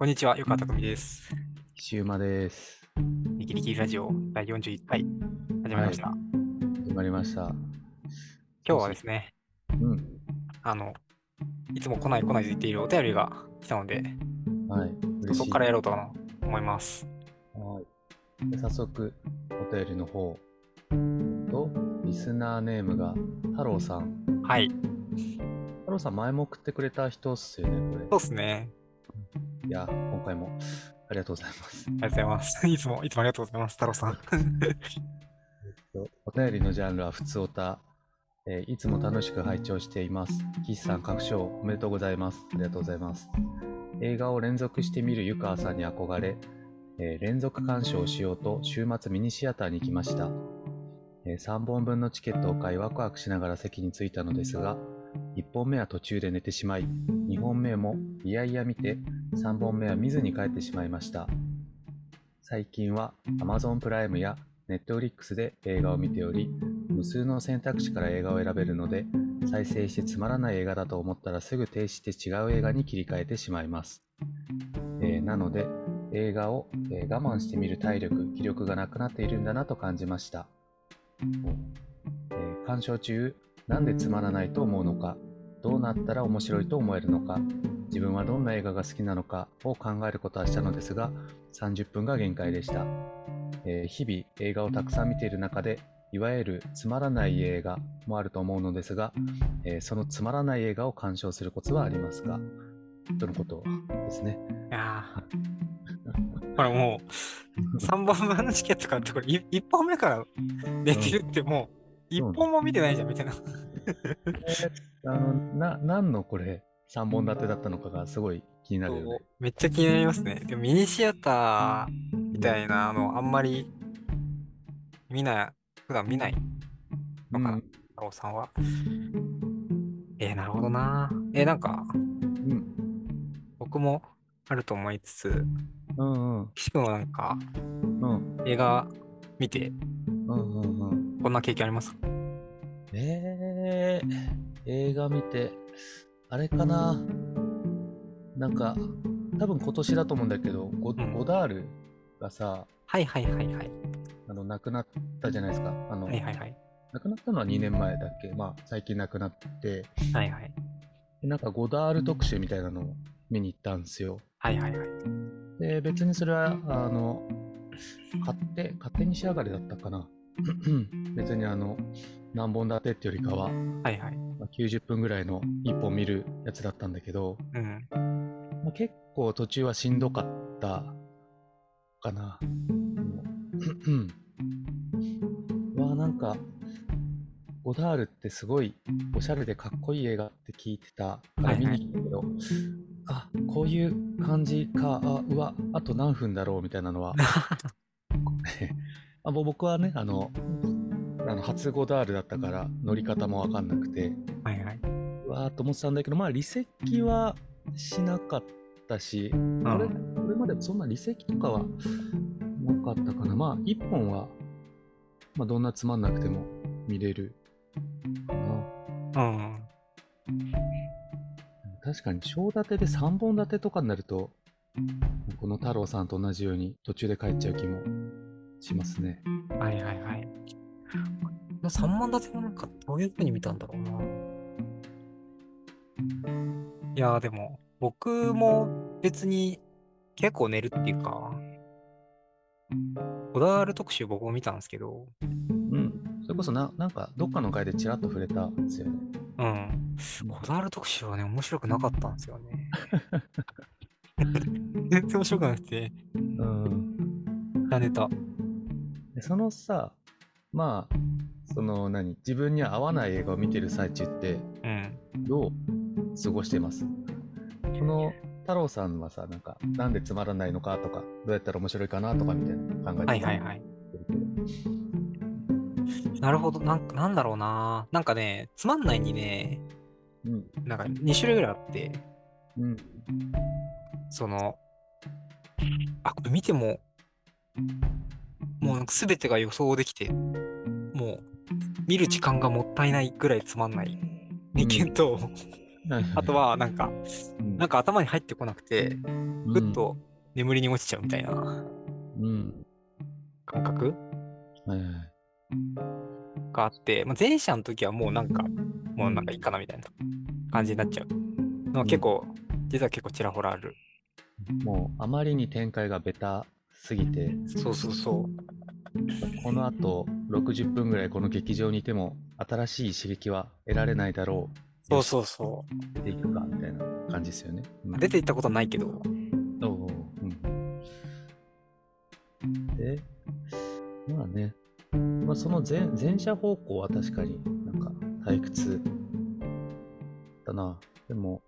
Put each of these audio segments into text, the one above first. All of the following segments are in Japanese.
こんにちは、よかたくみです。シウマです。ギリギリラジオ第41回始まりました。始まりました。今日はですね、うん。あの、いつも来ない来ないと言っているお便りが来たので、はい。そこからやろうと思います。はい。で早速、お便りの方と、リスナーネームが太郎さん。はい、太郎さん、前も送ってくれた人っすよね、これ。そうですね。いや、今回もありがとうございます。ありがとうございます。いつも、いつもありがとうございます、太郎さん。お便りのジャンルは普通おた。えーいつも楽しく拝聴しています。岸さん、各賞おめでとうございます。ありがとうございます。映画を連続して見る湯川さんに憧れ、えー連続鑑賞しようと週末ミニシアターに行きました。え3本分のチケットを買いワクワクしながら席に着いたのですが、1本目は途中で寝てしまい、2本目もいやいや見て、3本目は見ずに帰ってしまいました。最近は Amazon プライムや Netflix で映画を見ており、無数の選択肢から映画を選べるので、再生してつまらない映画だと思ったらすぐ停止して違う映画に切り替えてしまいます。えーなので、映画を、えー我慢して見る体力、気力がなくなっているんだなと感じました。えー鑑賞中、なんでつまらないと思うのか、どうなったら面白いと思えるのか、自分はどんな映画が好きなのかを考えることはしたのですが、30分が限界でした。えー日々映画をたくさん見ている中でいわゆるつまらない映画もあると思うのですが、えーそのつまらない映画を鑑賞するコツはありますか？とのことですね。いやー これもう、3本分のチケット買って、これ1本目から寝てるってもう、1本も見てないじゃん、みたいな。あのな何のこれ3本立てだったのかがすごい気になるよね。めっちゃ気になりますね。でもミニシアターみたいなのあんまり見ない、普段見ないのかな、うん太郎さんは。えー、なるほどな。えー、なんかうん僕もあると思いつつ、うんうん岸君はなんかうん映画見て？うんうんうんこんな経験あります？えー、映画見て、あれかな？なんか、多分今年だと思うんだけど、ゴうんゴダールがさ、はいはいはいはい。あの亡くなったじゃないですか。あの、はいはいはい。亡くなったのは2年前だっけ？まあ、最近亡くなって、はいはい。でなんかゴダール特集みたいなのを見に行ったんですよ。はいはいはい。で、別にそれは、あの、勝手、勝手に仕上がりだったかな。別にあの、何本立てってよりかは、はいはい。まあ90分ぐらいの1本見るやつだったんだけど、うん。まあ、結構途中はしんどかったかな。うんうわなんか、ゴダールってすごいおしゃれでかっこいい映画って聞いてたから見に行ったけど、あ、こういう感じか、あ、うわ、あと何分だろうみたいなのは、あ僕はね、あの、あの初ゴダールだったから乗り方もわかんなくて、はいはい。うわーっと思ってたんだけど、まあ、離席はしなかったし、これ、これまでもそんな離席とかはなかったかな。まあ、一本は、まあ、どんなつまんなくても見れるかな。うん。確かに、小立てで3本立てとかになると、この太郎さんと同じように途中で帰っちゃう気もしますね。はいはいはい。この3万立てもなんかどういう風に見たんだろうな。いやーでも、僕も別に結構寝るっていうか、ゴダール特集僕も見たんですけど、うん。それこそな、なんか、どっかの回でちらっと触れたんですよね。うん。ゴダール特集はね、面白くなかったんですよね。全然面白くなくて、うん。やネタ。でそのさ、まあ、その何、自分に合わない映画を見てる最中って、うん。どう過ごしてます？この太郎さんはさ、なんか、なんでつまらないのかとか、どうやったら面白いかなとかみたいな考えてはいはいはい。なるほど。なんかなんだろうな。なんかね、つまんないにね、うん。なんか2種類ぐらいあって、うん。その、あ、これ見ても、もうなんか全てが予想できて、もう見る時間がもったいないぐらいつまんない。意見と、あとはなんか、うん、なんか頭に入ってこなくて、うん、ふっと眠りに落ちちゃうみたいな。うん。感覚？があって、まあ、前者の時はもうなんか、もうなんかいいかなみたいな感じになっちゃう。のは結構、実は結構ちらほらある。もうあまりに展開がベタすぎて、そうそうそう。この後60分ぐらいこの劇場にいても新しい刺激は得られないだろう。そうそうそ出ていくかみたいな感じですよね。うんう。出ていったことないけど、おうおううん、で、まあね、まあ、その前前者方向は確かになんか退屈だな。でも、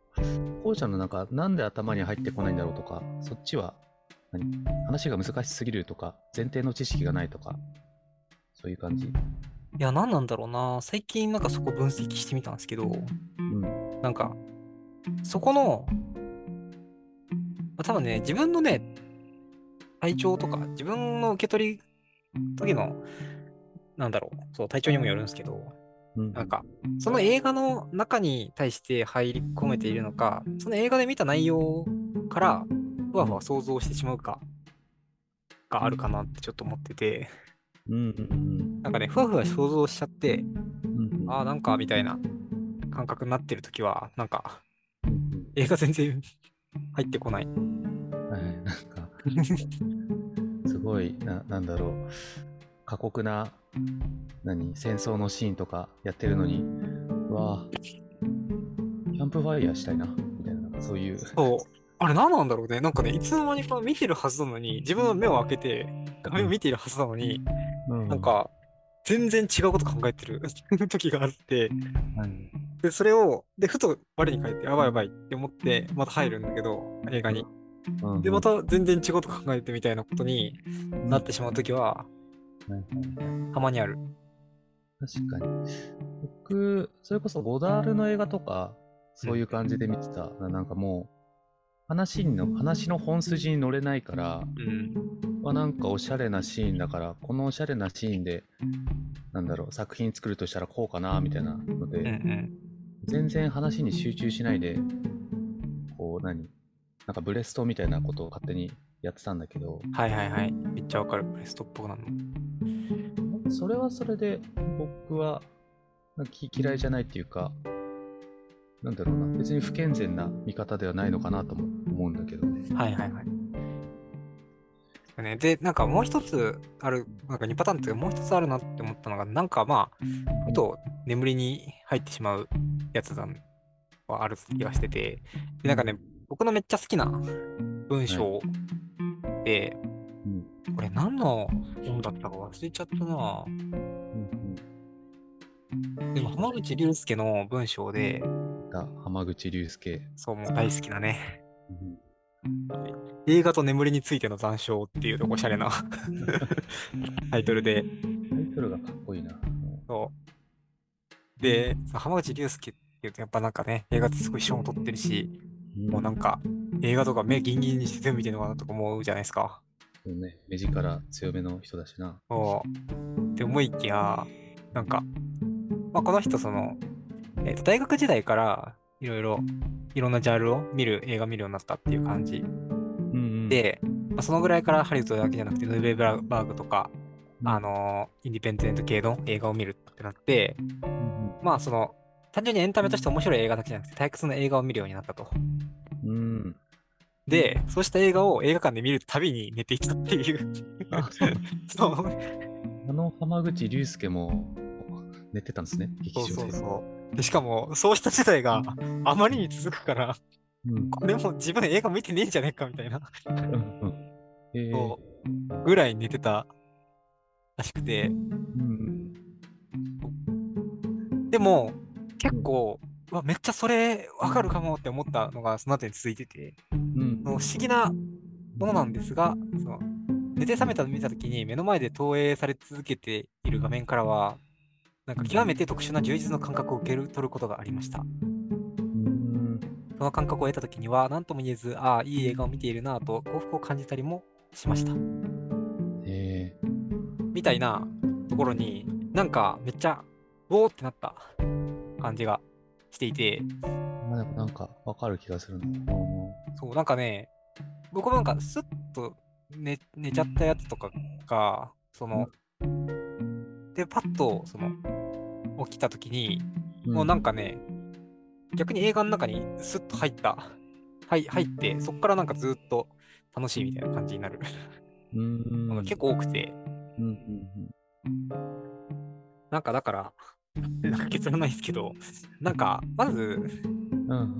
後者のなんかなんで頭に入ってこないんだろうとか、そっちは何話が難しすぎるとか、前提の知識がないとか、そういう感じ？いや、何なんだろうな。最近なんかそこ分析してみたんですけど、うん。なんか、そこの、まあ多分ね、自分のね、体調とか、自分の受け取り時の、なんだろう、そう、体調にもよるんですけど、うん、なんか、その映画の中に対して入り込めているのか、その映画で見た内容から、ふわふわ想像してしまうか、があるかなってちょっと思ってて、うんうんなんかね、ふわふわ想像しちゃって、うんうん。ああ、なんか、みたいな感覚になってる時は、なんか、うん映画全然入ってこない。うんはい、なんか、すごい、ななんだろう、過酷な、何、戦争のシーンとかやってるのに、うわぁ、キャンプファイヤーしたいな、みたいな、なんかそういう。そう。あれ何なんだろうね。なんかね、いつの間にか見てるはずなのに、自分は目を開けて、画面を見ているはずなのに、うなん、か、全然違うこと考えてる 時があって、はいで、それを、で、ふと我に返って、やばいやばいって思って、また入るんだけど、映画に。うんで、また全然違うこと考えてみたいなことになってしまう時は、たまにある。確かに。僕、それこそゴダールの映画とか、そういう感じで見てた。ななんかもう、話の、話の本筋に乗れないから、うん。まあ、なんかおしゃれなシーンだから、このおしゃれなシーンで、なんだろう、作品作るとしたらこうかな、みたいなので、うんうん。全然話に集中しないで、こう何なんかブレストみたいなことを勝手にやってたんだけど、はいはいはい。めっちゃわかる。ベストっぽくなるの。それはそれで僕は嫌いじゃないっていうか、なんだろうな、別に不健全な見方ではないのかなとも思うんだけどね。はいはいはい。ね、で、なんかもう一つある、なんか2パターンっていうかもう一つあるなって思ったのが、なんかまあ、ふと眠りに入ってしまうやつだはある気がしてて、でなんかね、僕のめっちゃ好きな文章で、うん。これ何の本だったか忘れちゃったなうんでも浜口竜介の文章で、うん。だ浜口竜介。そう、もう大好きなね、うん映画と眠りについての残暑っていうおしゃれな タイトルで、タイトルがかっこいいな。そう。で、浜口竜介っていうと、やっぱなんかね、映画ってすごい賞も取ってるし、もうなんか、映画とか目ギンギンにして全部見てるのかなとか思うじゃないですか。そうね、目力強めの人だしな。そう。って思いきや、なんか、まあ、この人、その、えっ、と、大学時代から、いろいろ、いろんなジャンルを見る、映画見るようになったっていう感じうんうん、で、まあ、そのぐらいからハリウッドだけじゃなくて、ヌーベバーグとか、うんあのーインディペンデント系の映画を見るってなって、うんまあその、単純にエンタメとして面白い映画だけじゃなくて、退屈な映画を見るようになったと。うん。うん。で、そうした映画を映画館で見るたびに寝ていたっていう。あ、そう そうあの浜口竜介も寝てたんですね、劇そう場で。そうそう。でしかも、そうした事態があまりに続くから、うん。これもう自分で映画見てねえんじゃねえかみたいな、え。ーぐらい寝てたらしくて、うん。でも、結構、うわめっちゃそれわかるかもって思ったのがその後に続いてて、うん。不思議なものなんですが、その寝て覚めたのを見たときに目の前で投影され続けている画面からは、なんか極めて特殊な充実の感覚を受ける取ることがありました。うんその感覚を得たときには、何とも言えず、ああ、いい映画を見ているなぁと幸福を感じたりもしました。えみたいなところに、なんかめっちゃ、おーってなった感じがしていて、ーまあ、なんかわかる気がするな。そう、なんかね、僕もなんかスッと寝寝ちゃったやつとかが、その、で、パッと、その、起きたときに、もうなんかね、逆に映画の中にスッと入った、はい、入って、そこからなんかずっと楽しいみたいな感じになる。うん。のが結構多くて、なんかだから、なんか結論ないですけど、なんか、まず、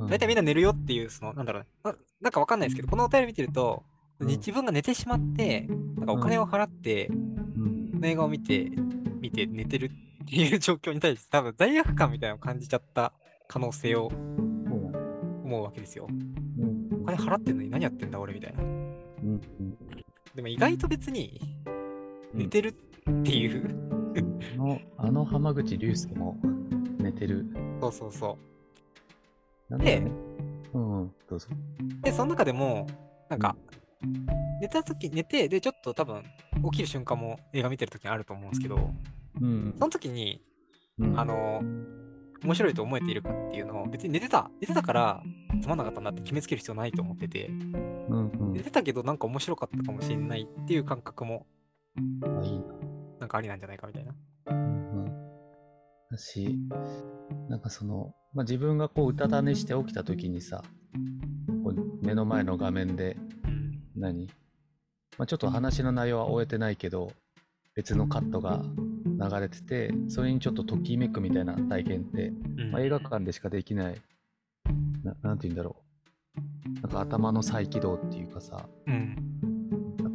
大体みんな寝るよっていう、その、なんだろうな、ななんかわかんないですけど、このお便り見てると、うん。自分が寝てしまって、なんかお金を払って、うん。映画を見て、見て寝てるっていう状況に対して、多分罪悪感みたいなのを感じちゃった可能性を思うわけですよ。うんお金払ってんのに何やってんだ俺みたいな。うんでも意外と別にうん寝てるっていう、あのあの浜口竜介も寝てる。そうそうそ。うんうん、どうぞ。う。で、その中でも、なんか、寝た時寝て、で、ちょっと多分、起きる瞬間も映画見てる時にあると思うんですけど、うんその時に、うんあの、面白いと思えているかっていうのを、別に寝てた、寝てたからつまんなかったなって決めつける必要ないと思ってて、うんうん寝てたけどなんか面白かったかもしれないっていう感覚も、あ、いいな。なんかありなんじゃないかみたいな。うんうん。だし、なんかその、まあ、自分がこう、うたた寝して起きた時にさ、こう目の前の画面で、何？まあ、ちょっと話の内容は終えてないけど、別のカットが流れてて、それにちょっとときめくみたいな体験って、うんまあ、映画館でしかできない、ななんて言うんだろう。なんか頭の再起動っていうかさ、うん。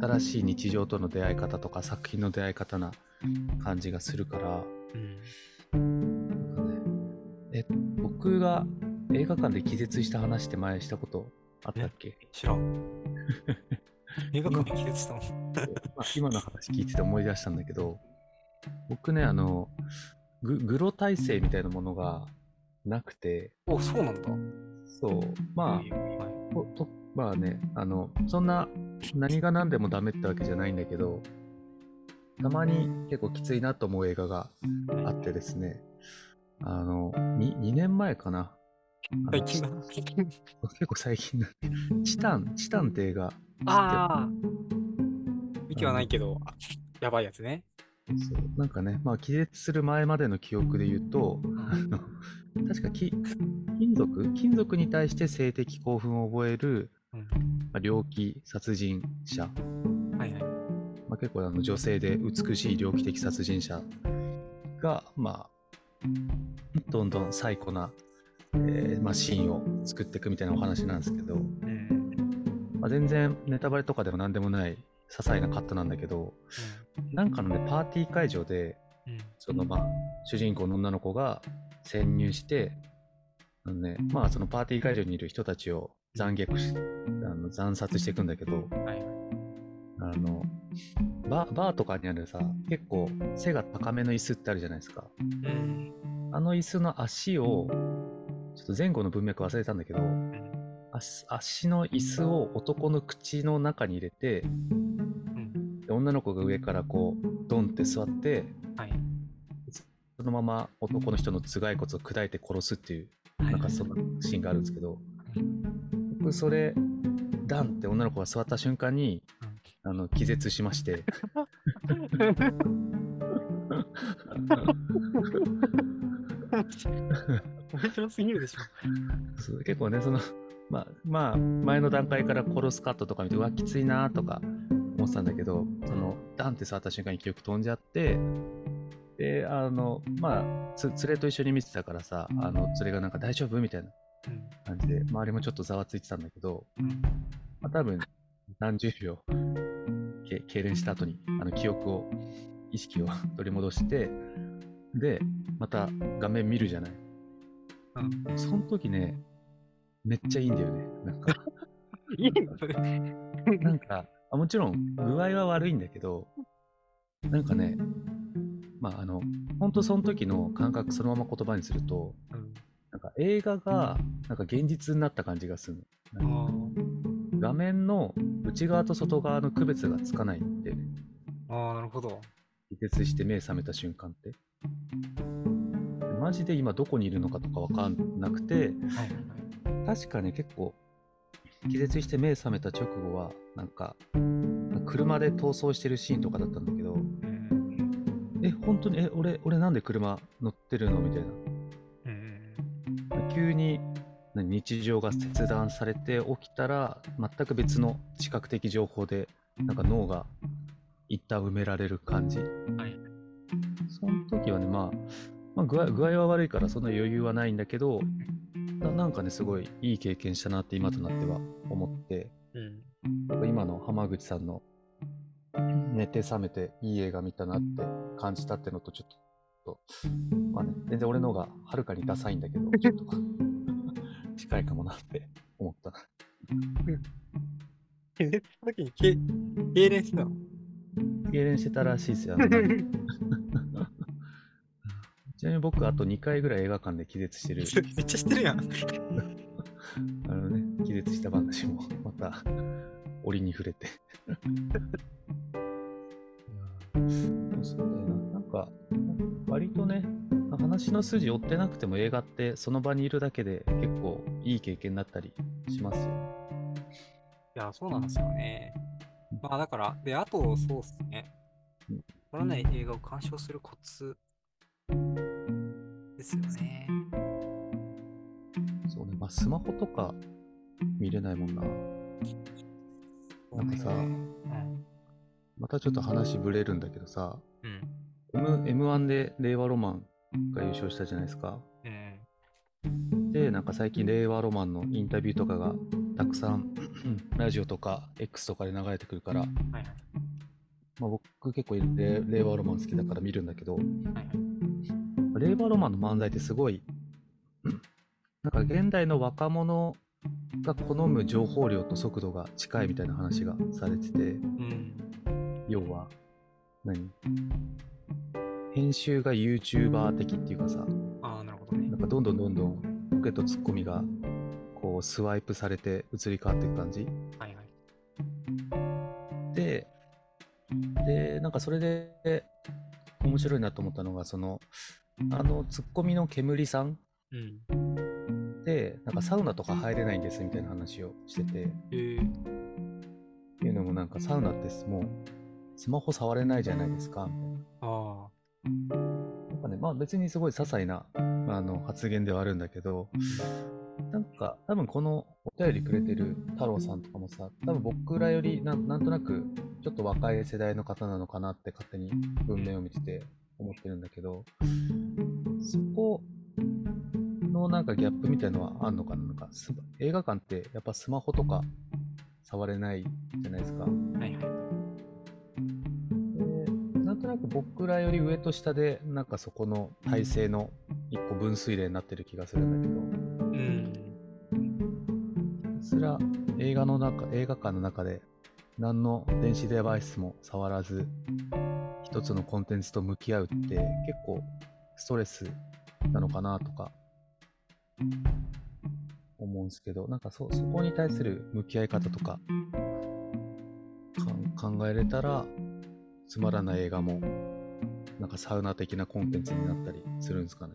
新しい日常との出会い方とか作品の出会い方な感じがするから、うん。なんかね、え、僕が映画館で気絶した話って前したことあったっけ、知らん。映画館で気絶したのまあ今の話聞いてて思い出したんだけど、僕ね、あの、ググロ体制みたいなものがなくて、お、そうなんだ。そう、まあ、ととまあね、あの、そんな何が何でもダメってわけじゃないんだけど、たまに結構きついなと思う映画があってですね、あの、2, 2年前かな。最近だ。結構最近だ。チタン、チタンって映画。ああ。見てはないけど、やばいやつね。そうなんかね、まあ気絶する前までの記憶で言うと、あの確かき金属？金属に対して性的興奮を覚える、うんまあ、猟奇殺人者、はいはい。まあ、結構あの女性で美しい猟奇的殺人者が、まあ、どんどん最古な、えーまあ、シーンを作っていくみたいなお話なんですけど、うん。まあ、全然ネタバレとかでも何でもない些細なカットなんだけど、なんかのね、パーティー会場で、うん。そのまあ、主人公の女の子が潜入して、あのね、まあそのパーティー会場にいる人たちを残虐し、あの惨殺していくんだけど、うん。はい。あの、バーバーとかにあるさ、結構背が高めの椅子ってあるじゃないですか。うん。あの椅子の足を、ちょっと前後の文脈忘れたんだけど、うん。足足の椅子を男の口の中に入れて、うん。で女の子が上からこう、ドンって座って、はい。そのまま男の人の頭蓋骨を砕いて殺すっていう、なんかそんなシーンがあるんですけど、僕それ、ダンって女の子が座った瞬間に、あの、気絶しまして、面白すぎるでしょ。そう結構ね、その、まあ、まあ、前の段階から殺すカットとか見て、うわ、きついなとか思ってたんだけど、その、ダンって触った瞬間に記憶飛んじゃって、で、あの、まあ、つ連れと一緒に見てたからさ、あの、連れがなんか大丈夫みたいなうん。感じで、周りもちょっとざわついてたんだけど、うん。まあ、多分、何十秒、け痙攣した後に、あの、記憶を、意識を 取り戻して、で、また画面見るじゃない？うん。その時ね、めっちゃいいんだよね。なんか、いいのそれ。なんか、あもちろん具合は悪いんだけど、なんかね、まああの、本当その時の感覚そのまま言葉にすると、うん。なんか映画がなんか現実になった感じがするあの。ー画面の内側と外側の区別がつかないんで、ね、あー、なるほど。気絶して目覚めた瞬間って。ジで今どこにいるのかとかわかんなくて。確かね、結構、気絶して目覚めた直後は、なんか、車で逃走してるシーンとかだったんだけど、うんえ、本当に、え、俺、俺なんで車乗ってるのみたいうんな。急に何日常が切断されて起きたら、全く別の視覚的情報で、なんか脳が一旦埋められる感じ。はいその時はね、まあ、まあ、具合具合は悪いからそんな余裕はないんだけど、ななんかね、すごいいい経験したなって今となっては思って、うん。今の浜口さんの寝て覚めていい映画見たなって感じたってのとちょっと、まあね、全然俺の方がはるかにダサいんだけど、ちょっと。近いかもなって思った。な。寝た時にけ痙攣してたの？痙攣してたらしいですよ。あのなんかちなみに僕あと2回ぐらい映画館で気絶してる。めっちゃしてるやん。あのね、気絶した話もまた折に触れて。そうだよな。なんか、割とね、話の筋追ってなくても映画ってその場にいるだけで結構いい経験になったりしますよ。いや、そうなんですよね。まあだから、で、あと、そうっすねうん。撮らない映画を鑑賞するコツですよね。そうね、まあスマホとか見れないもんな。なんかさうん。またちょっと話ぶれるんだけどさ、うん。M M1 で令和ロマンが優勝したじゃないですか。うん。で、なんか最近令和ロマンのインタビューとかがたくさんラジオとか X とかで流れてくるから。まあ、僕結構令令和ロマン好きだから見るんだけど。令和ロマンの漫才ってすごい、なんか現代の若者が好む情報量と速度が近いみたいな話がされてて、うん。要は、何？編集が YouTuber 的っていうかさ、ああ、なるほどねなん。かどんどんどんどんボケとツッコミがこうスワイプされて移り変わっていく感じはいはい。で、で、なんかそれで面白いなと思ったのが、その、あのツッコミの煙さん。うん。で、なんかサウナとか入れないんですみたいな話をしてて、え。ー、っていうのもなんかサウナってもうスマホ触れないじゃないですか、みたいな。あ。なんかね、まあ別にすごい些細なあの発言ではあるんだけど、なんか多分このお便りくれてる太郎さんとかもさ、多分僕らよりなんなんとなくちょっと若い世代の方なのかなって勝手に文面を見てて思ってるんだけど、そこのなんかギャップみたいのはあんのかな？なんかす映画館ってやっぱスマホとか触れないじゃないですか。あ。はいはい。でなんとなく僕らより上と下でなんかそこの体制の一個分水嶺になってる気がするんだけどうん。ひたすら映画の中映画館の中で何の電子デバイスも触らず一つのコンテンツと向き合うって結構ストレスなのかなとか思うんですけどなんかそそこに対する向き合い方とかか考えれたらつまらない映画もなんかサウナ的なコンテンツになったりするんですかね。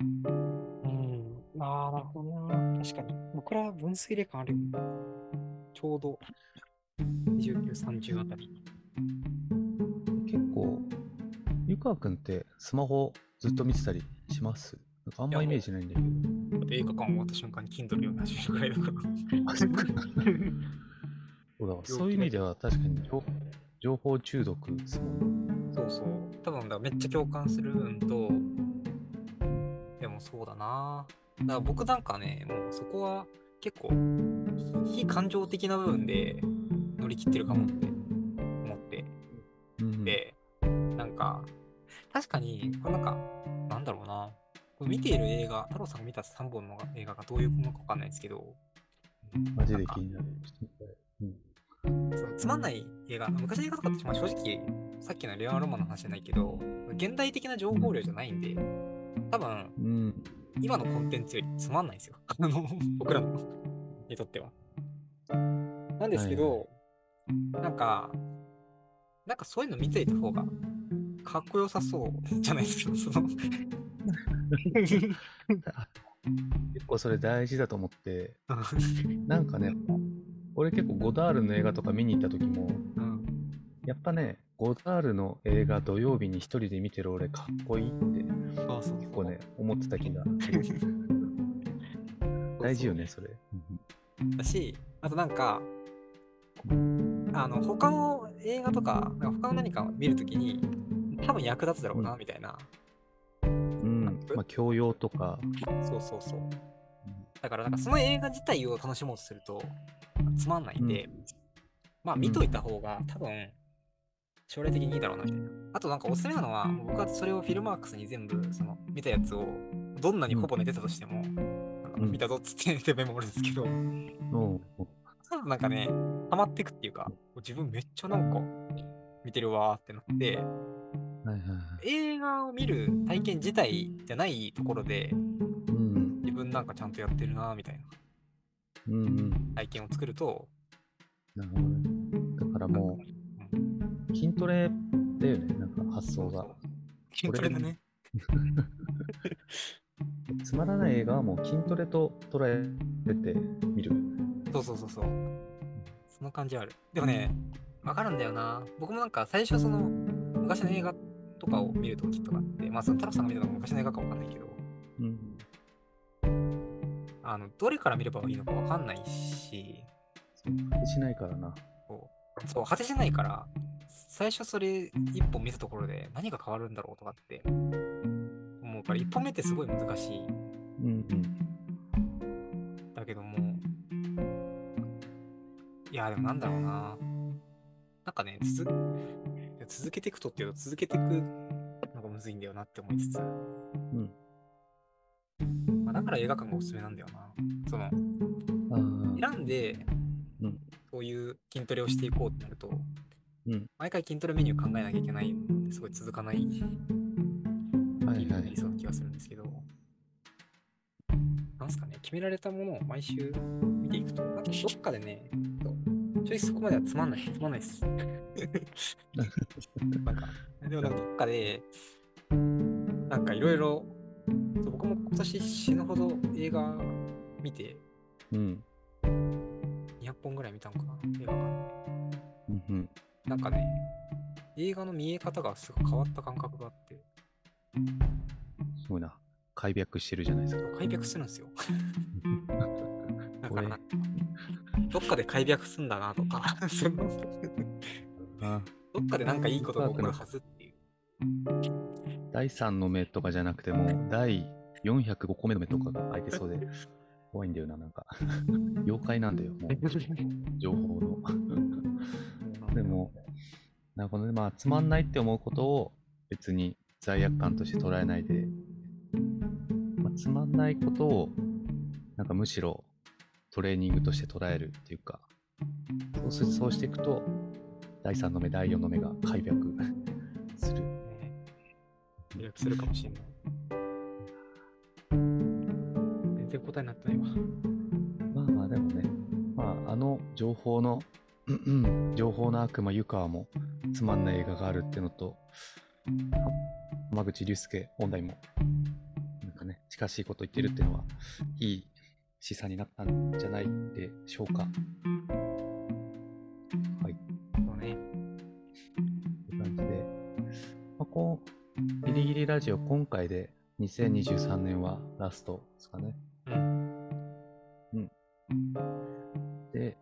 うん。ああ、なるほどな。確かに。僕ら分水嶺感あるよ。ちょうど29、30あたり。川くんってスマホずっと見てたりします？なんかあんまイメージないんだけど。映画館終わった瞬間に Kindle 読み始めるくらいだから。あそうそういう意味では確かに情情報中毒ですもんね。そうそう。多分だめっちゃ共感するんと、でもそうだな。だから僕なんかね、もうそこは結構非感情的な部分で乗り切ってるかもってかに、これなんか、なんだろうな。これ見ている映画、太郎さんが見た3本の映画がどういうものかわかんないですけど、マジで気になる。うんそのつまんない映画、昔の映画とかってまあ正直、さっきのレアロマンの話じゃないけど、現代的な情報量じゃないんで、多分、うん。今のコンテンツよりつまんないんですよ。あの、僕らのにとっては。なんですけど、なんか、なんかそういうの見ていた方がかっこよさそうじゃないですか。その結構それ大事だと思って、なんかね、俺結構ゴダールの映画とか見に行った時も、うんやっぱね、ゴダールの映画土曜日に一人で見てる俺かっこいいって結構ね、思ってた気がする。大事よね、それ。だし、あとなんか、あの、他の映画とか、か他の何かを見るときに、多分役立つだろうな、みたいな。うん。まあ、教養とか、そうそうそう。だから、なんかその映画自体を楽しもうとすると、つまんないんで、まあ見といた方が多分、将来的にいいだろうな、みたいな。あとなんかおすすめなのは、僕はそれをフィルマークスに全部、その、見たやつを、どんなにほぼ寝てたとしても、うん。見たぞっつって寝てメモるんですけど、の、ただなんかね、ハマっていくっていうか、自分めっちゃなんか見てるわーってなって、はいはいはい。映画を見る体験自体じゃないところで、うん。自分なんかちゃんとやってるなーみたいなうんうん。体験を作ると、なるほどね。だからもう、筋トレだよね、なんか発想が。筋トレだね。つまらない映画はもう筋トレと捉えて見る。そうそうそうそう。その感じある。でもね、わかるんだよな。僕もなんか最初その昔の映画とかを見るときとかって、まあその太郎さんが見たのが昔の映画かわかんないけど、うん。あの、どれから見ればいいのかわかんないし、果てしないからな。そう、そう果てしないから、最初それ一本見たところで何が変わるんだろうとかって思うから、一本目ってすごい難しい。うんうん。だけども、いや、でもなんだろうな。なんかね、続続けていくとっていうと、続けていくのがむずいんだよなって思いつつ、うん。まあ、だから映画館がおすすめなんだよな。その。選んで、うんそういう筋トレをしていこうってなると、うん。毎回筋トレメニュー考えなきゃいけないのですごい続かないはいはにないり。そうな気がするんですけど、なんすかね、決められたものを毎週見ていくと、なんかどっかでね、そう正直そこまではつまんない、つまんないっす。なんか、でもなんかどっかで、なんかいろいろ、僕も今年死ぬほど映画見て、うん。200本ぐらい見たのかな、映画館で。うんうん。なんかね、映画の見え方がすごい変わった感覚があって、すごいな。開闢してるじゃないですか。開闢するんですよ。だからなんか、どっかで開闢すんだなとか、どっかでなんかいいことが起こるはずっていう。第3の目とかじゃなくても、第405個目の目とかが開いてそうで、怖いんだよな、なんか。妖怪なんだよ、もう。情報の。でも、なるほどね。まあ、つまんないって思うことを別に罪悪感として捉えないで、まあ、つまんないことを、なんかむしろトレーニングとして捉えるっていうか、そうすそうしていくと、第3の目、第4の目が開闢する。ね予約するかもしれない。全然答えになってないわ。まあまあでもね、まああの情報の、情報の悪魔湯川もつまんない映画があるっていうのと、浜口竜介本来も、なんかね、近しいこと言ってるっていうのは、いい示唆になったんじゃないでしょうか。はい。そうね。という感じで、まあ、こう、ギリギリラジオ今回で2023年はラストですかね。うん。うん。で、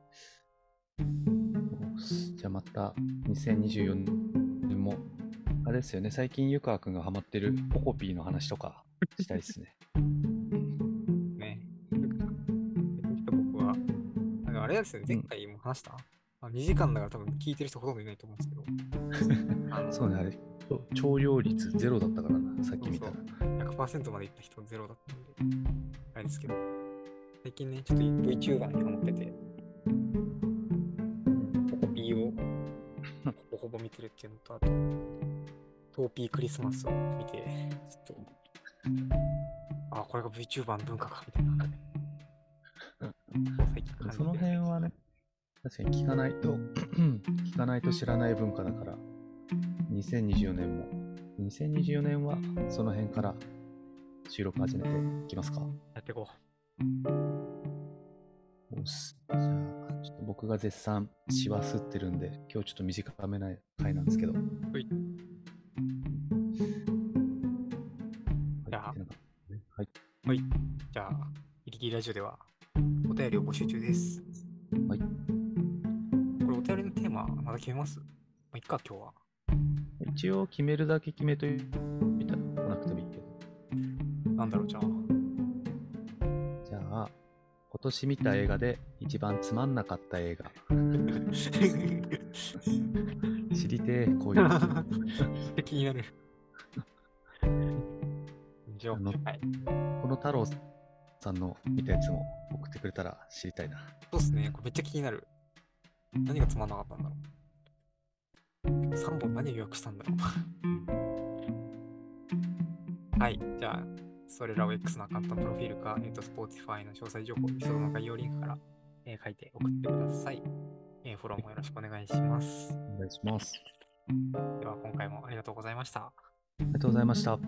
じゃあまた2024年も、あれですよね、最近湯川くんがハマってるポコピーの話とかしたいですね。ね。れですよね、前回も話した、あ ?2 時間だから多分聞いてる人ほとんどいないと思うんですけど、あ のそうね、あれ、調量率ゼロだったからな、さっき見たら。100%までいった人ゼロだったんで、あれですけど、最近ね、ちょっと VTuber にハマってて、ポコピーをほぼほぼ見てるっていうのと、あと、トーピークリスマスを見て、ちょっと、あ、これが VTuber の文化か、みたいな。最近感じてその辺はね、確かに聞かないと、聞かないと知らない文化だから、2024年も、2024年はその辺から収録始めていきますか。やっていこよし。じゃあ、ちょっと僕が絶賛、しわすってるんで、今日ちょっと短めな回なんですけど。はいじゃあはいはい。う。はい。じゃあ、ギリギリラジオではお便りを募集中です。はい。これお便りのテーマ、まだ決めます？まあ、いっか、今日は。一応決めるだけ決めといたら来なくてもいいけど。なんだろう、じゃあ。じゃあ、今年見た映画で一番つまんなかった映画。知りてえ、こういうの。気になる。じゃあ、はい。この太郎さんの見たやつも送ってくれたら知りたいな。そうっすね。これめっちゃ気になる。何がつまんなかったんだろう。3本何を予約したんだろう。はい。じゃあ、それらを X のアカウントのプロフィールか、えっと、Spotify の詳細情報、エピソードの概要リンクから、えー書いて送ってください。えーフォローもよろしくお願いします。お願いします。では、今回もありがとうございました。ありがとうございました。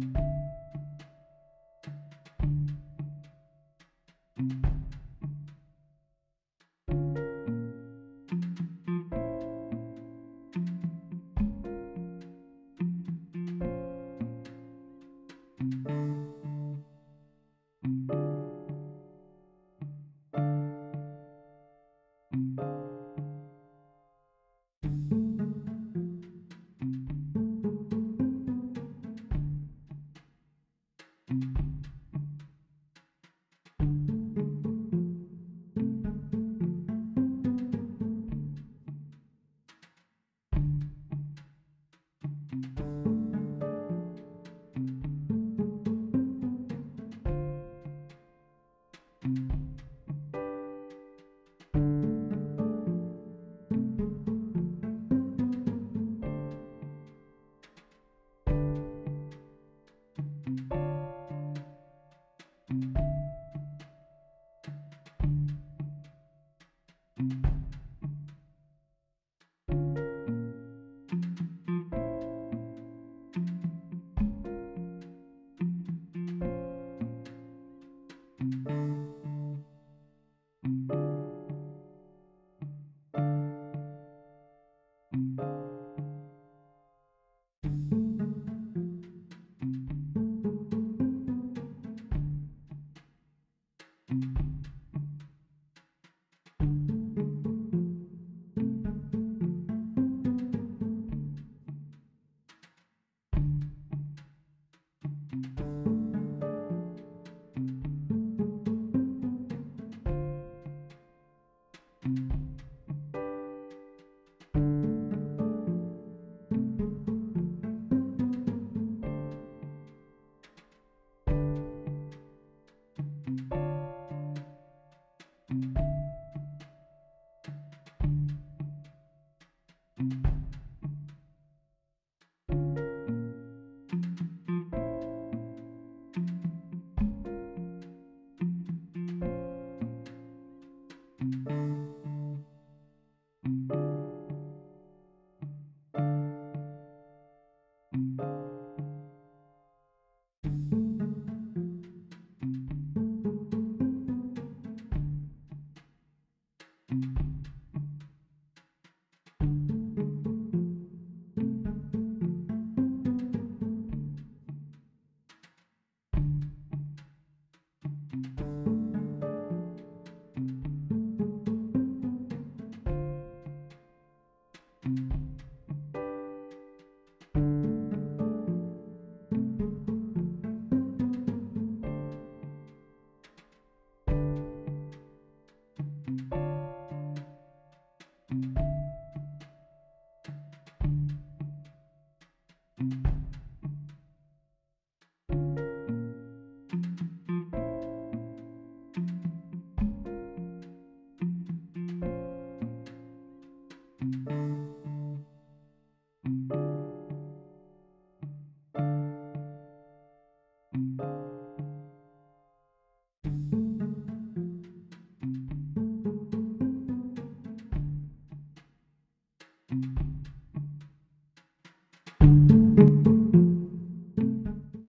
う